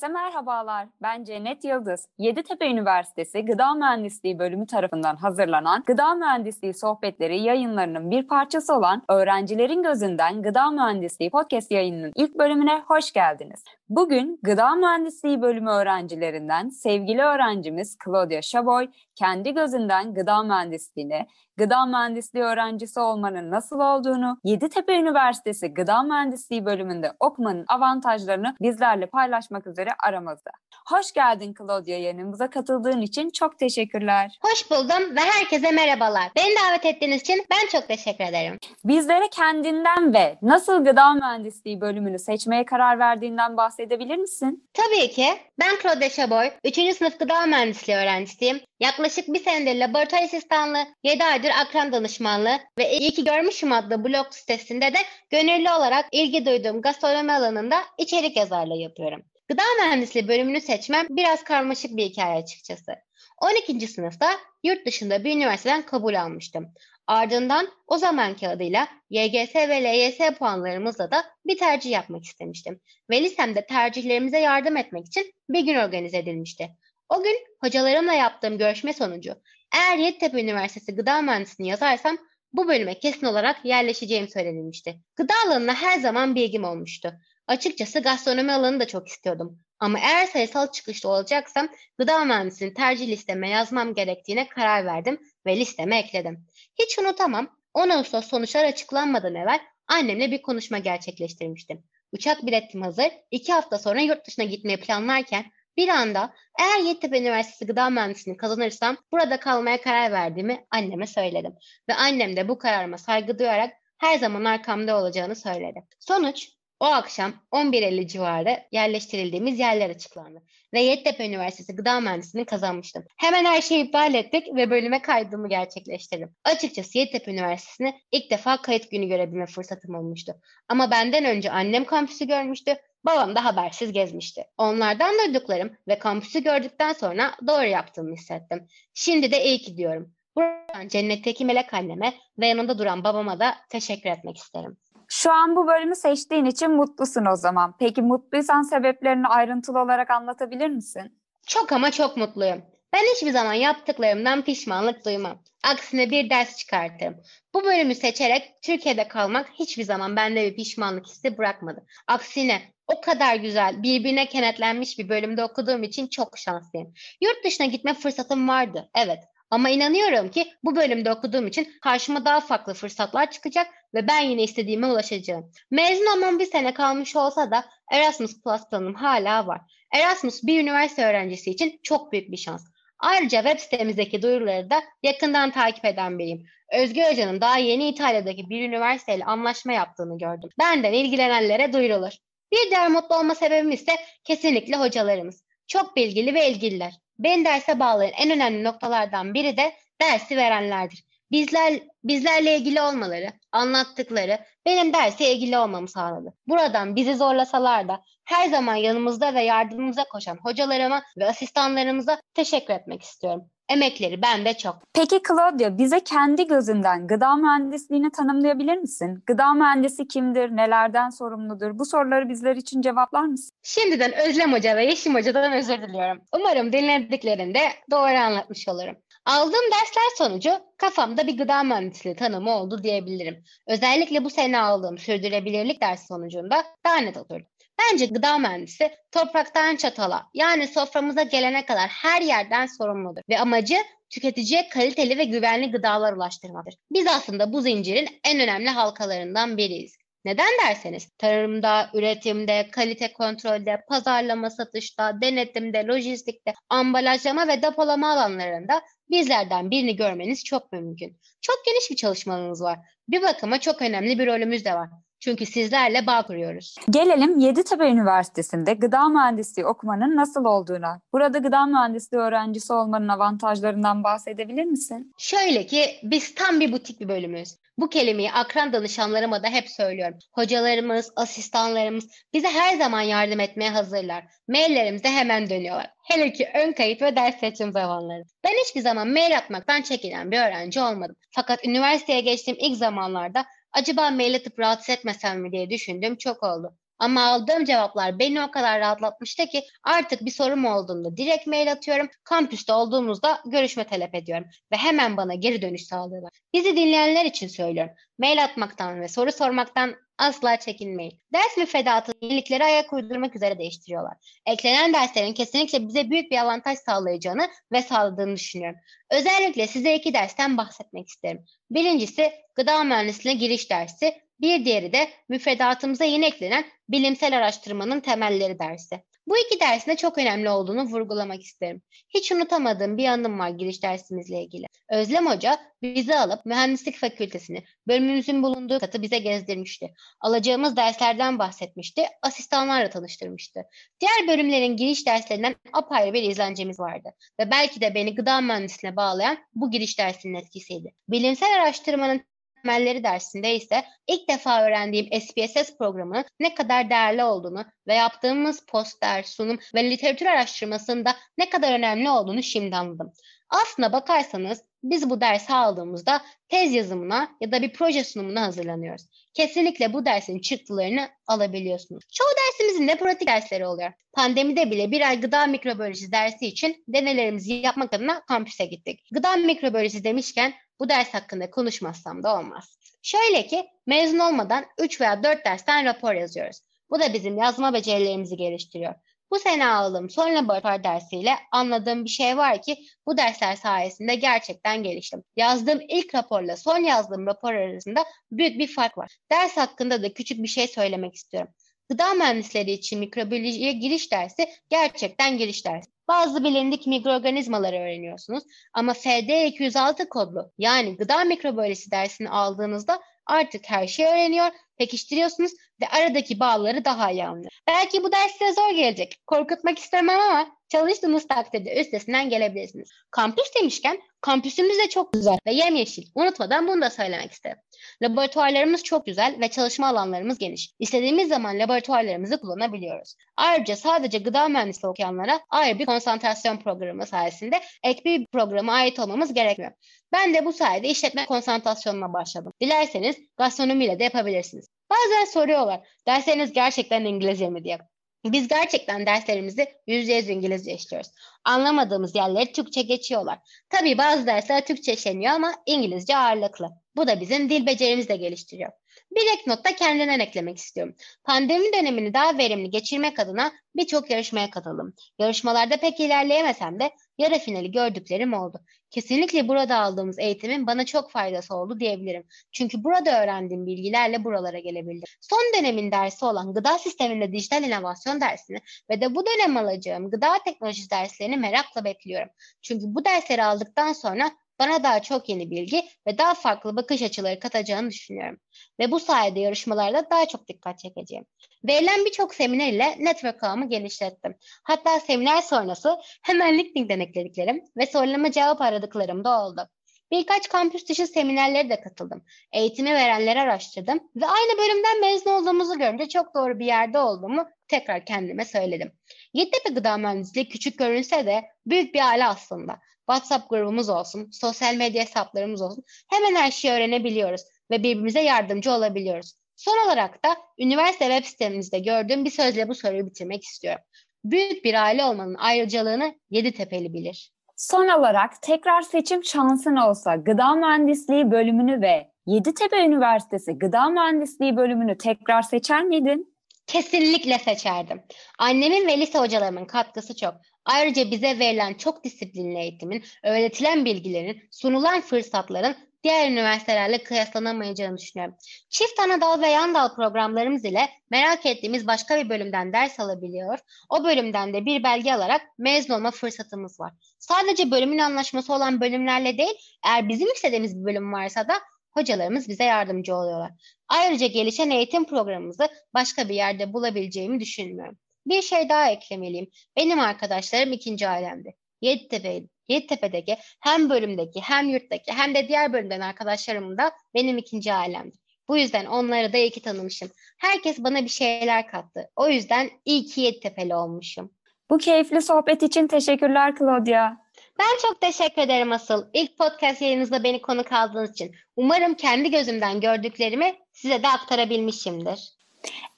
Herkese merhabalar. Ben Cennet Yıldız. Yeditepe Üniversitesi Gıda Mühendisliği bölümü tarafından hazırlanan Gıda Mühendisliği sohbetleri yayınlarının bir parçası olan Öğrencilerin Gözünden Gıda Mühendisliği podcast yayınının ilk bölümüne hoş geldiniz. Bugün Gıda Mühendisliği bölümü öğrencilerinden sevgili öğrencimiz Claudia Şaboy kendi gözünden gıda mühendisliğini, gıda mühendisliği öğrencisi olmanın nasıl olduğunu, Yeditepe Üniversitesi Gıda Mühendisliği bölümünde okumanın avantajlarını bizlerle paylaşmak üzere aramızda. Hoş geldin Claudia yayınımıza katıldığın için çok teşekkürler. Hoş buldum ve herkese merhabalar. Beni davet ettiğiniz için ben çok teşekkür ederim. Bizlere kendinden ve nasıl gıda mühendisliği bölümünü seçmeye karar verdiğinden bahsedebilir misin? Tabii ki. Ben Claudia Şaboy, 3. sınıf gıda mühendisliği öğrencisiyim. Yaklaşık bir senedir laboratuvar asistanlığı, 7 aydır akran danışmanlığı ve iyi ki görmüşüm adlı blog sitesinde de gönüllü olarak ilgi duyduğum gastronomi alanında içerik yazarlığı yapıyorum. Gıda mühendisliği bölümünü seçmem biraz karmaşık bir hikaye açıkçası. 12. sınıfta yurt dışında bir üniversiteden kabul almıştım. Ardından o zamanki adıyla YGS ve LYS puanlarımızla da bir tercih yapmak istemiştim. Ve lisemde tercihlerimize yardım etmek için bir gün organize edilmişti. O gün hocalarımla yaptığım görüşme sonucu eğer Yeditepe Üniversitesi Gıda Mühendisliğini yazarsam bu bölüme kesin olarak yerleşeceğim söylenilmişti. Gıda alanına her zaman bilgim olmuştu. Açıkçası gastronomi alanını da çok istiyordum. Ama eğer sayısal çıkışlı olacaksam gıda mühendisliğini tercih listeme yazmam gerektiğine karar verdim ve listeme ekledim. Hiç unutamam 10 Ağustos sonuçlar açıklanmadan evvel annemle bir konuşma gerçekleştirmiştim. Uçak biletim hazır, iki hafta sonra yurt dışına gitmeyi planlarken bir anda eğer Yeditepe Üniversitesi Gıda Mühendisliğini kazanırsam burada kalmaya karar verdiğimi anneme söyledim. Ve annem de bu kararıma saygı duyarak her zaman arkamda olacağını söyledi. Sonuç o akşam 11.50 civarı yerleştirildiğimiz yerler açıklandı. Ve Yeditepe Üniversitesi Gıda Mühendisliğini kazanmıştım. Hemen her şeyi iptal ettik ve bölüme kaydımı gerçekleştirdim. Açıkçası Yeditepe Üniversitesi'ne ilk defa kayıt günü görebilme fırsatım olmuştu. Ama benden önce annem kampüsü görmüştü Babam da habersiz gezmişti. Onlardan duyduklarım ve kampüsü gördükten sonra doğru yaptığımı hissettim. Şimdi de iyi ki diyorum. Buradan cennetteki melek anneme ve yanında duran babama da teşekkür etmek isterim. Şu an bu bölümü seçtiğin için mutlusun o zaman. Peki mutluysan sebeplerini ayrıntılı olarak anlatabilir misin? Çok ama çok mutluyum. Ben hiçbir zaman yaptıklarımdan pişmanlık duymam. Aksine bir ders çıkartırım. Bu bölümü seçerek Türkiye'de kalmak hiçbir zaman bende bir pişmanlık hissi bırakmadı. Aksine o kadar güzel, birbirine kenetlenmiş bir bölümde okuduğum için çok şanslıyım. Yurt dışına gitme fırsatım vardı, evet. Ama inanıyorum ki bu bölümde okuduğum için karşıma daha farklı fırsatlar çıkacak ve ben yine istediğime ulaşacağım. Mezun olmam bir sene kalmış olsa da Erasmus Plus planım hala var. Erasmus bir üniversite öğrencisi için çok büyük bir şans. Ayrıca web sitemizdeki duyuruları da yakından takip eden biriyim. Özgür Hoca'nın daha yeni İtalya'daki bir üniversiteyle anlaşma yaptığını gördüm. Benden ilgilenenlere duyurulur. Bir diğer mutlu olma sebebim ise kesinlikle hocalarımız. Çok bilgili ve ilgililer. Beni derse bağlayan en önemli noktalardan biri de dersi verenlerdir. Bizler bizlerle ilgili olmaları, anlattıkları benim derse ilgili olmamı sağladı. Buradan bizi zorlasalar da her zaman yanımızda ve yardımımıza koşan hocalarıma ve asistanlarımıza teşekkür etmek istiyorum. Emekleri bende çok. Peki Claudia bize kendi gözünden gıda mühendisliğini tanımlayabilir misin? Gıda mühendisi kimdir, nelerden sorumludur? Bu soruları bizler için cevaplar mısın? Şimdiden Özlem Hoca ve Yeşim Hoca'dan özür diliyorum. Umarım dinlediklerinde doğru anlatmış olurum. Aldığım dersler sonucu kafamda bir gıda mühendisliği tanımı oldu diyebilirim. Özellikle bu sene aldığım sürdürülebilirlik dersi sonucunda daha net oturdu. Bence gıda mühendisi topraktan çatala yani soframıza gelene kadar her yerden sorumludur ve amacı tüketiciye kaliteli ve güvenli gıdalar ulaştırmaktır. Biz aslında bu zincirin en önemli halkalarından biriyiz. Neden derseniz tarımda, üretimde, kalite kontrolde, pazarlama satışta, denetimde, lojistikte, ambalajlama ve depolama alanlarında bizlerden birini görmeniz çok mümkün. Çok geniş bir çalışmanız var. Bir bakıma çok önemli bir rolümüz de var. Çünkü sizlerle bağ kuruyoruz. Gelelim Yeditepe Üniversitesi'nde gıda mühendisliği okumanın nasıl olduğuna. Burada gıda mühendisliği öğrencisi olmanın avantajlarından bahsedebilir misin? Şöyle ki biz tam bir butik bir bölümüz. Bu kelimeyi akran danışanlarıma da hep söylüyorum. Hocalarımız, asistanlarımız bize her zaman yardım etmeye hazırlar. Maillerimize hemen dönüyorlar. Hele ki ön kayıt ve ders seçim zamanları. Ben hiçbir zaman mail atmaktan çekinen bir öğrenci olmadım. Fakat üniversiteye geçtiğim ilk zamanlarda acaba mail atıp rahatsız etmesem mi diye düşündüm çok oldu. Ama aldığım cevaplar beni o kadar rahatlatmıştı ki artık bir sorum olduğunda direkt mail atıyorum. Kampüste olduğumuzda görüşme talep ediyorum ve hemen bana geri dönüş sağlıyorlar. Bizi dinleyenler için söylüyorum. Mail atmaktan ve soru sormaktan asla çekinmeyin. Ders müfredatı yenilikleri ayak uydurmak üzere değiştiriyorlar. Eklenen derslerin kesinlikle bize büyük bir avantaj sağlayacağını ve sağladığını düşünüyorum. Özellikle size iki dersten bahsetmek isterim. Birincisi gıda mühendisliğine giriş dersi, bir diğeri de müfredatımıza yeni eklenen bilimsel araştırmanın temelleri dersi. Bu iki dersin de çok önemli olduğunu vurgulamak isterim. Hiç unutamadığım bir anım var giriş dersimizle ilgili. Özlem Hoca bizi alıp mühendislik fakültesini, bölümümüzün bulunduğu katı bize gezdirmişti. Alacağımız derslerden bahsetmişti, asistanlarla tanıştırmıştı. Diğer bölümlerin giriş derslerinden apayrı bir izlencemiz vardı. Ve belki de beni gıda mühendisliğine bağlayan bu giriş dersinin etkisiydi. Bilimsel araştırmanın temelleri dersinde ise ilk defa öğrendiğim SPSS programının ne kadar değerli olduğunu ve yaptığımız poster, sunum ve literatür araştırmasında ne kadar önemli olduğunu şimdi anladım. Aslına bakarsanız biz bu dersi aldığımızda tez yazımına ya da bir proje sunumuna hazırlanıyoruz. Kesinlikle bu dersin çıktılarını alabiliyorsunuz. Çoğu dersimizin de pratik dersleri oluyor. Pandemide bile bir ay gıda mikrobiyolojisi dersi için denelerimizi yapmak adına kampüse gittik. Gıda mikrobiyolojisi demişken bu ders hakkında konuşmazsam da olmaz. Şöyle ki mezun olmadan 3 veya 4 dersten rapor yazıyoruz. Bu da bizim yazma becerilerimizi geliştiriyor. Bu sene aldığım son laboratuvar dersiyle anladığım bir şey var ki bu dersler sayesinde gerçekten geliştim. Yazdığım ilk raporla son yazdığım rapor arasında büyük bir fark var. Ders hakkında da küçük bir şey söylemek istiyorum. Gıda mühendisleri için mikrobiyolojiye giriş dersi gerçekten giriş dersi. Bazı bilindik mikroorganizmaları öğreniyorsunuz ama FD206 kodlu yani gıda mikrobiyolojisi dersini aldığınızda artık her şeyi öğreniyor, pekiştiriyorsunuz ve aradaki bağları daha iyi anlıyor. Belki bu ders size zor gelecek. Korkutmak istemem ama çalıştığınız takdirde üstesinden gelebilirsiniz. Kampüs demişken kampüsümüz de çok güzel ve yemyeşil. Unutmadan bunu da söylemek isterim. Laboratuvarlarımız çok güzel ve çalışma alanlarımız geniş. İstediğimiz zaman laboratuvarlarımızı kullanabiliyoruz. Ayrıca sadece gıda mühendisliği okuyanlara ayrı bir konsantrasyon programı sayesinde ek bir programa ait olmamız gerekmiyor. Ben de bu sayede işletme konsantrasyonuna başladım. Dilerseniz gastronomiyle de yapabilirsiniz. Bazen soruyorlar, dersleriniz gerçekten İngilizce mi diye. Biz gerçekten derslerimizi %100 İngilizce işliyoruz. Anlamadığımız yerleri Türkçe geçiyorlar. Tabii bazı dersler Türkçe işleniyor ama İngilizce ağırlıklı. Bu da bizim dil becerimizi de geliştiriyor. Bir ek not da kendimden eklemek istiyorum. Pandemi dönemini daha verimli geçirmek adına birçok yarışmaya katıldım. Yarışmalarda pek ilerleyemesem de yarı finali gördüklerim oldu. Kesinlikle burada aldığımız eğitimin bana çok faydası oldu diyebilirim. Çünkü burada öğrendiğim bilgilerle buralara gelebildim. Son dönemin dersi olan gıda sisteminde dijital inovasyon dersini ve de bu dönem alacağım gıda teknolojisi derslerini merakla bekliyorum. Çünkü bu dersleri aldıktan sonra bana daha çok yeni bilgi ve daha farklı bakış açıları katacağını düşünüyorum. Ve bu sayede yarışmalarda daha çok dikkat çekeceğim. Verilen birçok seminer ile network ağımı genişlettim. Hatta seminer sonrası hemen LinkedIn'den eklediklerim ve sorulama cevap aradıklarım da oldu. Birkaç kampüs dışı seminerlere de katıldım. Eğitimi verenleri araştırdım ve aynı bölümden mezun olduğumuzu görünce çok doğru bir yerde olduğumu tekrar kendime söyledim. Yeditepe Gıda Mühendisliği küçük görünse de büyük bir aile aslında. WhatsApp grubumuz olsun, sosyal medya hesaplarımız olsun. Hemen her şeyi öğrenebiliyoruz ve birbirimize yardımcı olabiliyoruz. Son olarak da üniversite web sitemizde gördüğüm bir sözle bu soruyu bitirmek istiyorum. Büyük bir aile olmanın ayrıcalığını Yeditepe'li bilir. Son olarak tekrar seçim şansın olsa gıda mühendisliği bölümünü ve Yeditepe Üniversitesi Gıda Mühendisliği bölümünü tekrar seçer miydin? Kesinlikle seçerdim. Annemin ve lise hocalarımın katkısı çok. Ayrıca bize verilen çok disiplinli eğitimin, öğretilen bilgilerin, sunulan fırsatların diğer üniversitelerle kıyaslanamayacağını düşünüyorum. Çift ana dal ve yan dal programlarımız ile merak ettiğimiz başka bir bölümden ders alabiliyor. O bölümden de bir belge alarak mezun olma fırsatımız var. Sadece bölümün anlaşması olan bölümlerle değil, eğer bizim istediğimiz bir bölüm varsa da hocalarımız bize yardımcı oluyorlar. Ayrıca gelişen eğitim programımızı başka bir yerde bulabileceğimi düşünmüyorum. Bir şey daha eklemeliyim. Benim arkadaşlarım ikinci ailemdi. Yeditepe, Yeditepe'deki hem bölümdeki hem yurttaki hem de diğer bölümden arkadaşlarım da benim ikinci ailemdi. Bu yüzden onları da iyi ki tanımışım. Herkes bana bir şeyler kattı. O yüzden iyi ki Yeditepe'li olmuşum. Bu keyifli sohbet için teşekkürler Claudia. Ben çok teşekkür ederim asıl. İlk podcast yayınınızda beni konuk aldığınız için. Umarım kendi gözümden gördüklerimi size de aktarabilmişimdir.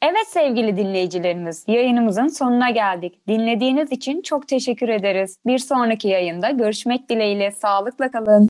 Evet sevgili dinleyicilerimiz, yayınımızın sonuna geldik. Dinlediğiniz için çok teşekkür ederiz. Bir sonraki yayında görüşmek dileğiyle sağlıkla kalın.